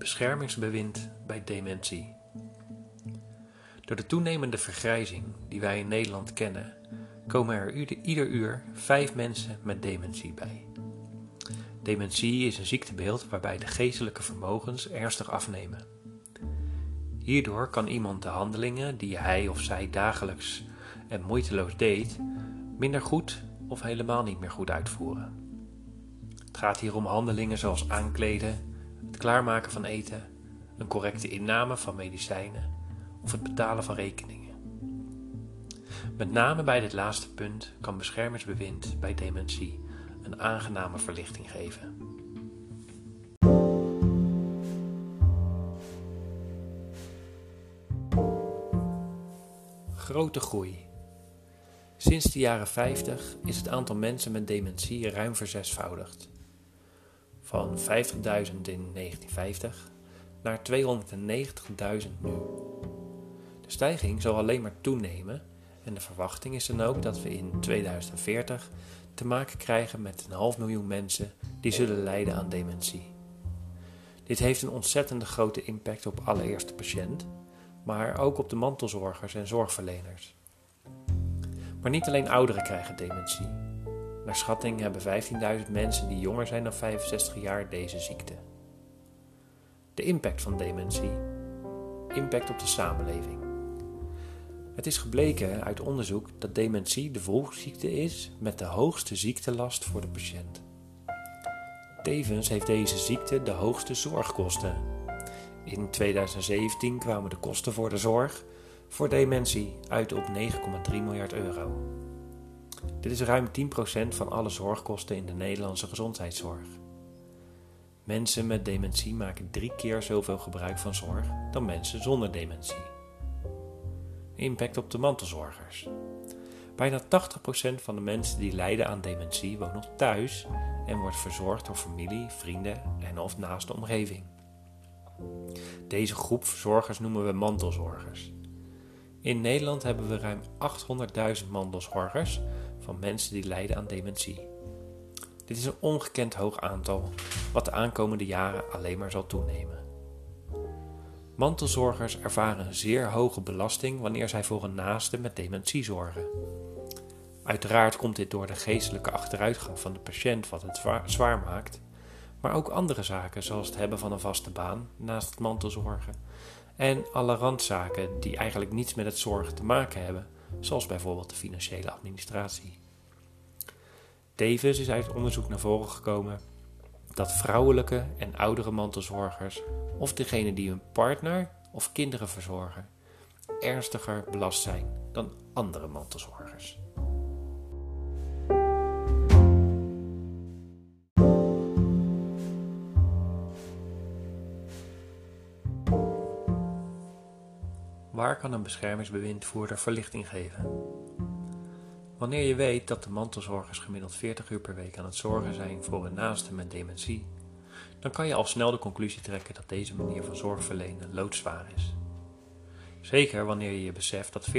Beschermingsbewind bij dementie. Door de toenemende vergrijzing die wij in Nederland kennen, komen er ieder uur vijf mensen met dementie bij. Dementie is een ziektebeeld waarbij de geestelijke vermogens ernstig afnemen. Hierdoor kan iemand de handelingen die hij of zij dagelijks en moeiteloos deed, minder goed of helemaal niet meer goed uitvoeren. Het gaat hier om handelingen zoals aankleden, klaarmaken van eten, een correcte inname van medicijnen of het betalen van rekeningen. Met name bij dit laatste punt kan beschermingsbewind bij dementie een aangename verlichting geven. Grote groei. Sinds de jaren 50 is het aantal mensen met dementie ruim verzesvoudigd. Van 50.000 in 1950 naar 290.000 nu. De stijging zal alleen maar toenemen en de verwachting is dan ook dat we in 2040 te maken krijgen met een half miljoen mensen die zullen lijden aan dementie. Dit heeft een ontzettende grote impact op allereerst de patiënt, maar ook op de mantelzorgers en zorgverleners. Maar niet alleen ouderen krijgen dementie. Naar schatting hebben 15.000 mensen die jonger zijn dan 65 jaar deze ziekte. De impact van dementie. Impact op de samenleving. Het is gebleken uit onderzoek dat dementie de volksziekte is met de hoogste ziektelast voor de patiënt. Tevens heeft deze ziekte de hoogste zorgkosten. In 2017 kwamen de kosten voor de zorg voor dementie uit op 9,3 miljard euro. Dit is ruim 10% van alle zorgkosten in de Nederlandse gezondheidszorg. Mensen met dementie maken drie keer zoveel gebruik van zorg dan mensen zonder dementie. Impact op de mantelzorgers. Bijna 80% van de mensen die lijden aan dementie woont nog thuis en wordt verzorgd door familie, vrienden en of naaste omgeving. Deze groep verzorgers noemen we mantelzorgers. In Nederland hebben we ruim 800.000 mantelzorgers van mensen die lijden aan dementie. Dit is een ongekend hoog aantal, wat de aankomende jaren alleen maar zal toenemen. Mantelzorgers ervaren een zeer hoge belasting wanneer zij voor een naaste met dementie zorgen. Uiteraard komt dit door de geestelijke achteruitgang van de patiënt wat het zwaar maakt, maar ook andere zaken zoals het hebben van een vaste baan naast het mantelzorgen en alle randzaken die eigenlijk niets met het zorgen te maken hebben, zoals bijvoorbeeld de financiële administratie. Tevens is uit onderzoek naar voren gekomen dat vrouwelijke en oudere mantelzorgers of degene die hun partner of kinderen verzorgen ernstiger belast zijn dan andere mantelzorgers. Kan een beschermingsbewindvoerder verlichting geven? Wanneer je weet dat de mantelzorgers gemiddeld 40 uur per week aan het zorgen zijn voor een naaste met dementie, dan kan je al snel de conclusie trekken dat deze manier van zorgverlenen loodzwaar is. Zeker wanneer je je beseft dat 40%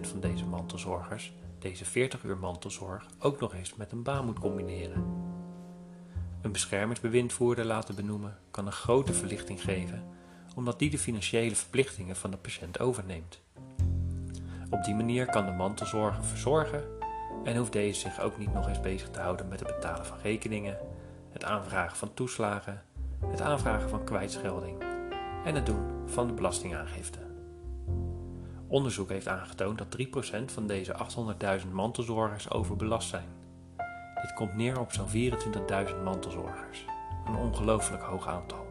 van deze mantelzorgers deze 40 uur mantelzorg ook nog eens met een baan moet combineren. Een beschermingsbewindvoerder laten benoemen kan een grote verlichting geven omdat die de financiële verplichtingen van de patiënt overneemt. Op die manier kan de mantelzorger verzorgen en hoeft deze zich ook niet nog eens bezig te houden met het betalen van rekeningen, het aanvragen van toeslagen, het aanvragen van kwijtschelding en het doen van de belastingaangifte. Onderzoek heeft aangetoond dat 3% van deze 800.000 mantelzorgers overbelast zijn. Dit komt neer op zo'n 24.000 mantelzorgers, een ongelooflijk hoog aantal.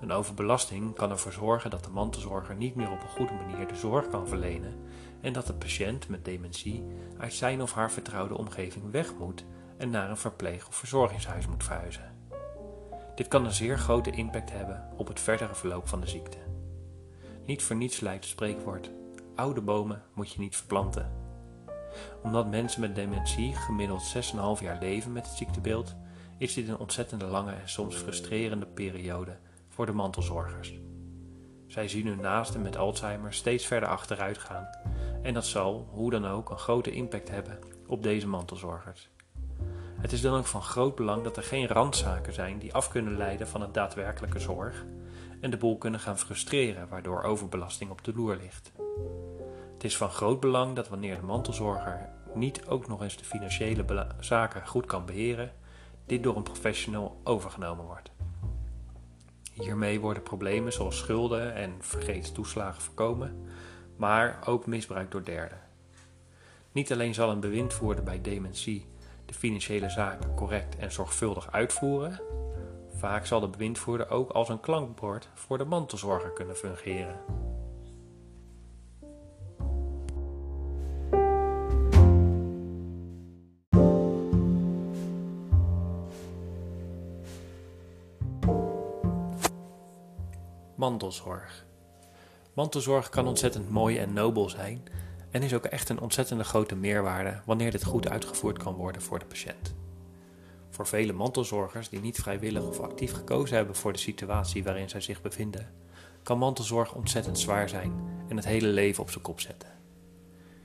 Een overbelasting kan ervoor zorgen dat de mantelzorger niet meer op een goede manier de zorg kan verlenen en dat de patiënt met dementie uit zijn of haar vertrouwde omgeving weg moet en naar een verpleeg- of verzorgingshuis moet verhuizen. Dit kan een zeer grote impact hebben op het verdere verloop van de ziekte. Niet voor niets leidt het spreekwoord: oude bomen moet je niet verplanten. Omdat mensen met dementie gemiddeld 6,5 jaar leven met het ziektebeeld, is dit een ontzettende lange en soms frustrerende periode voor de mantelzorgers. Zij zien hun naasten met Alzheimer steeds verder achteruit gaan en dat zal, hoe dan ook, een grote impact hebben op deze mantelzorgers. Het is dan ook van groot belang dat er geen randzaken zijn die af kunnen leiden van het daadwerkelijke zorg en de boel kunnen gaan frustreren, waardoor overbelasting op de loer ligt. Het is van groot belang dat wanneer de mantelzorger niet ook nog eens de financiële zaken goed kan beheren, dit door een professional overgenomen wordt. Hiermee worden problemen zoals schulden en vergeten toeslagen voorkomen, maar ook misbruik door derden. Niet alleen zal een bewindvoerder bij dementie de financiële zaken correct en zorgvuldig uitvoeren, vaak zal de bewindvoerder ook als een klankbord voor de mantelzorger kunnen fungeren. Mantelzorg. Mantelzorg kan ontzettend mooi en nobel zijn en is ook echt een ontzettende grote meerwaarde wanneer dit goed uitgevoerd kan worden voor de patiënt. Voor vele mantelzorgers die niet vrijwillig of actief gekozen hebben voor de situatie waarin zij zich bevinden, kan mantelzorg ontzettend zwaar zijn en het hele leven op zijn kop zetten.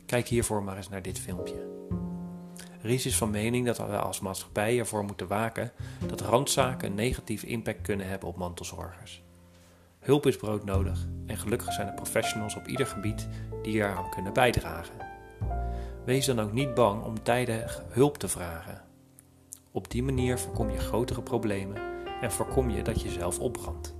Kijk hiervoor maar eens naar dit filmpje. Ries is van mening dat we als maatschappij ervoor moeten waken dat randzaken een negatieve impact kunnen hebben op mantelzorgers. Hulp is broodnodig en gelukkig zijn er professionals op ieder gebied die eraan kunnen bijdragen. Wees dan ook niet bang om tijdig hulp te vragen. Op die manier voorkom je grotere problemen en voorkom je dat je zelf opbrandt.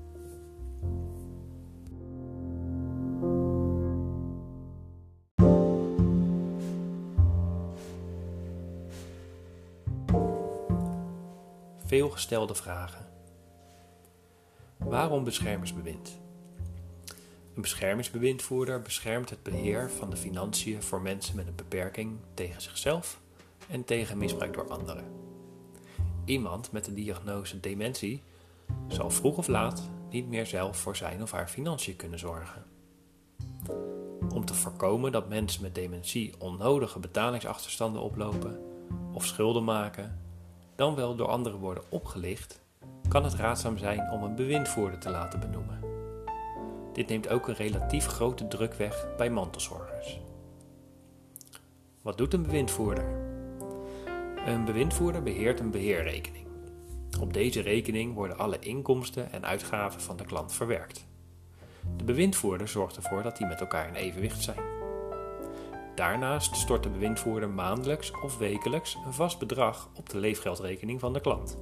Veelgestelde vragen. Waarom beschermingsbewind? Een beschermingsbewindvoerder beschermt het beheer van de financiën voor mensen met een beperking tegen zichzelf en tegen misbruik door anderen. Iemand met de diagnose dementie zal vroeg of laat niet meer zelf voor zijn of haar financiën kunnen zorgen. Om te voorkomen dat mensen met dementie onnodige betalingsachterstanden oplopen of schulden maken, dan wel door anderen worden opgelicht kan het raadzaam zijn om een bewindvoerder te laten benoemen. Dit neemt ook een relatief grote druk weg bij mantelzorgers. Wat doet een bewindvoerder? Een bewindvoerder beheert een beheerrekening. Op deze rekening worden alle inkomsten en uitgaven van de klant verwerkt. De bewindvoerder zorgt ervoor dat die met elkaar in evenwicht zijn. Daarnaast stort de bewindvoerder maandelijks of wekelijks een vast bedrag op de leefgeldrekening van de klant.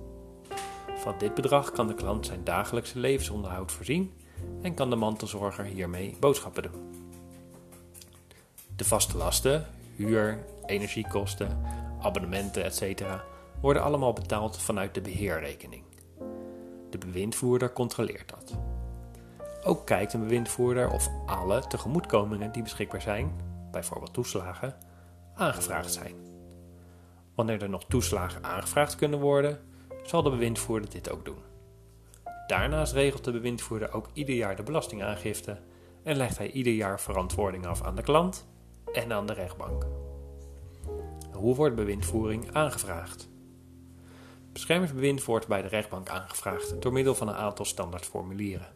Van dit bedrag kan de klant zijn dagelijkse levensonderhoud voorzien en kan de mantelzorger hiermee boodschappen doen. De vaste lasten, huur, energiekosten, abonnementen etc. worden allemaal betaald vanuit de beheerrekening. De bewindvoerder controleert dat. Ook kijkt een bewindvoerder of alle tegemoetkomingen die beschikbaar zijn, bijvoorbeeld toeslagen, aangevraagd zijn. Wanneer er nog toeslagen aangevraagd kunnen worden, zal de bewindvoerder dit ook doen. Daarnaast regelt de bewindvoerder ook ieder jaar de belastingaangifte en legt hij ieder jaar verantwoording af aan de klant en aan de rechtbank. Hoe wordt bewindvoering aangevraagd? Beschermingsbewind wordt bij de rechtbank aangevraagd door middel van een aantal standaardformulieren.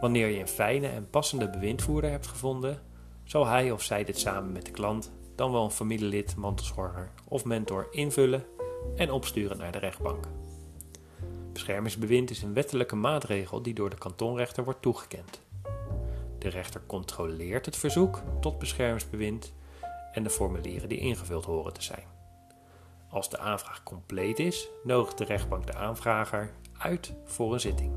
Wanneer je een fijne en passende bewindvoerder hebt gevonden, zal hij of zij dit samen met de klant, dan wel een familielid, mantelzorger of mentor invullen en opsturen naar de rechtbank. Beschermingsbewind is een wettelijke maatregel die door de kantonrechter wordt toegekend. De rechter controleert het verzoek tot beschermingsbewind en de formulieren die ingevuld horen te zijn. Als de aanvraag compleet is, nodigt de rechtbank de aanvrager uit voor een zitting.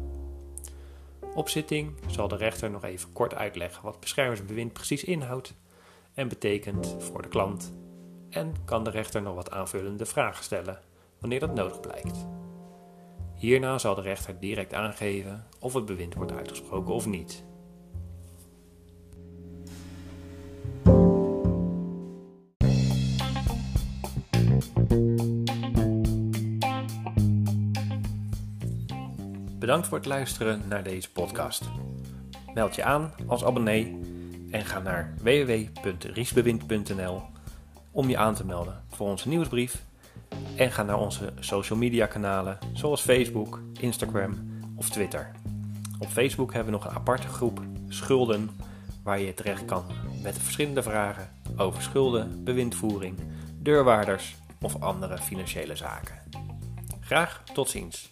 Op zitting zal de rechter nog even kort uitleggen wat beschermingsbewind precies inhoudt en betekent voor de klant en kan de rechter nog wat aanvullende vragen stellen wanneer dat nodig blijkt. Hierna zal de rechter direct aangeven of het bewind wordt uitgesproken of niet. Bedankt voor het luisteren naar deze podcast. Meld je aan als abonnee en ga naar www.riesbewind.nl om je aan te melden voor onze nieuwsbrief en ga naar onze social media kanalen zoals Facebook, Instagram of Twitter. Op Facebook hebben we nog een aparte groep Schulden waar je terecht kan met verschillende vragen over schulden, bewindvoering, deurwaarders of andere financiële zaken. Graag tot ziens.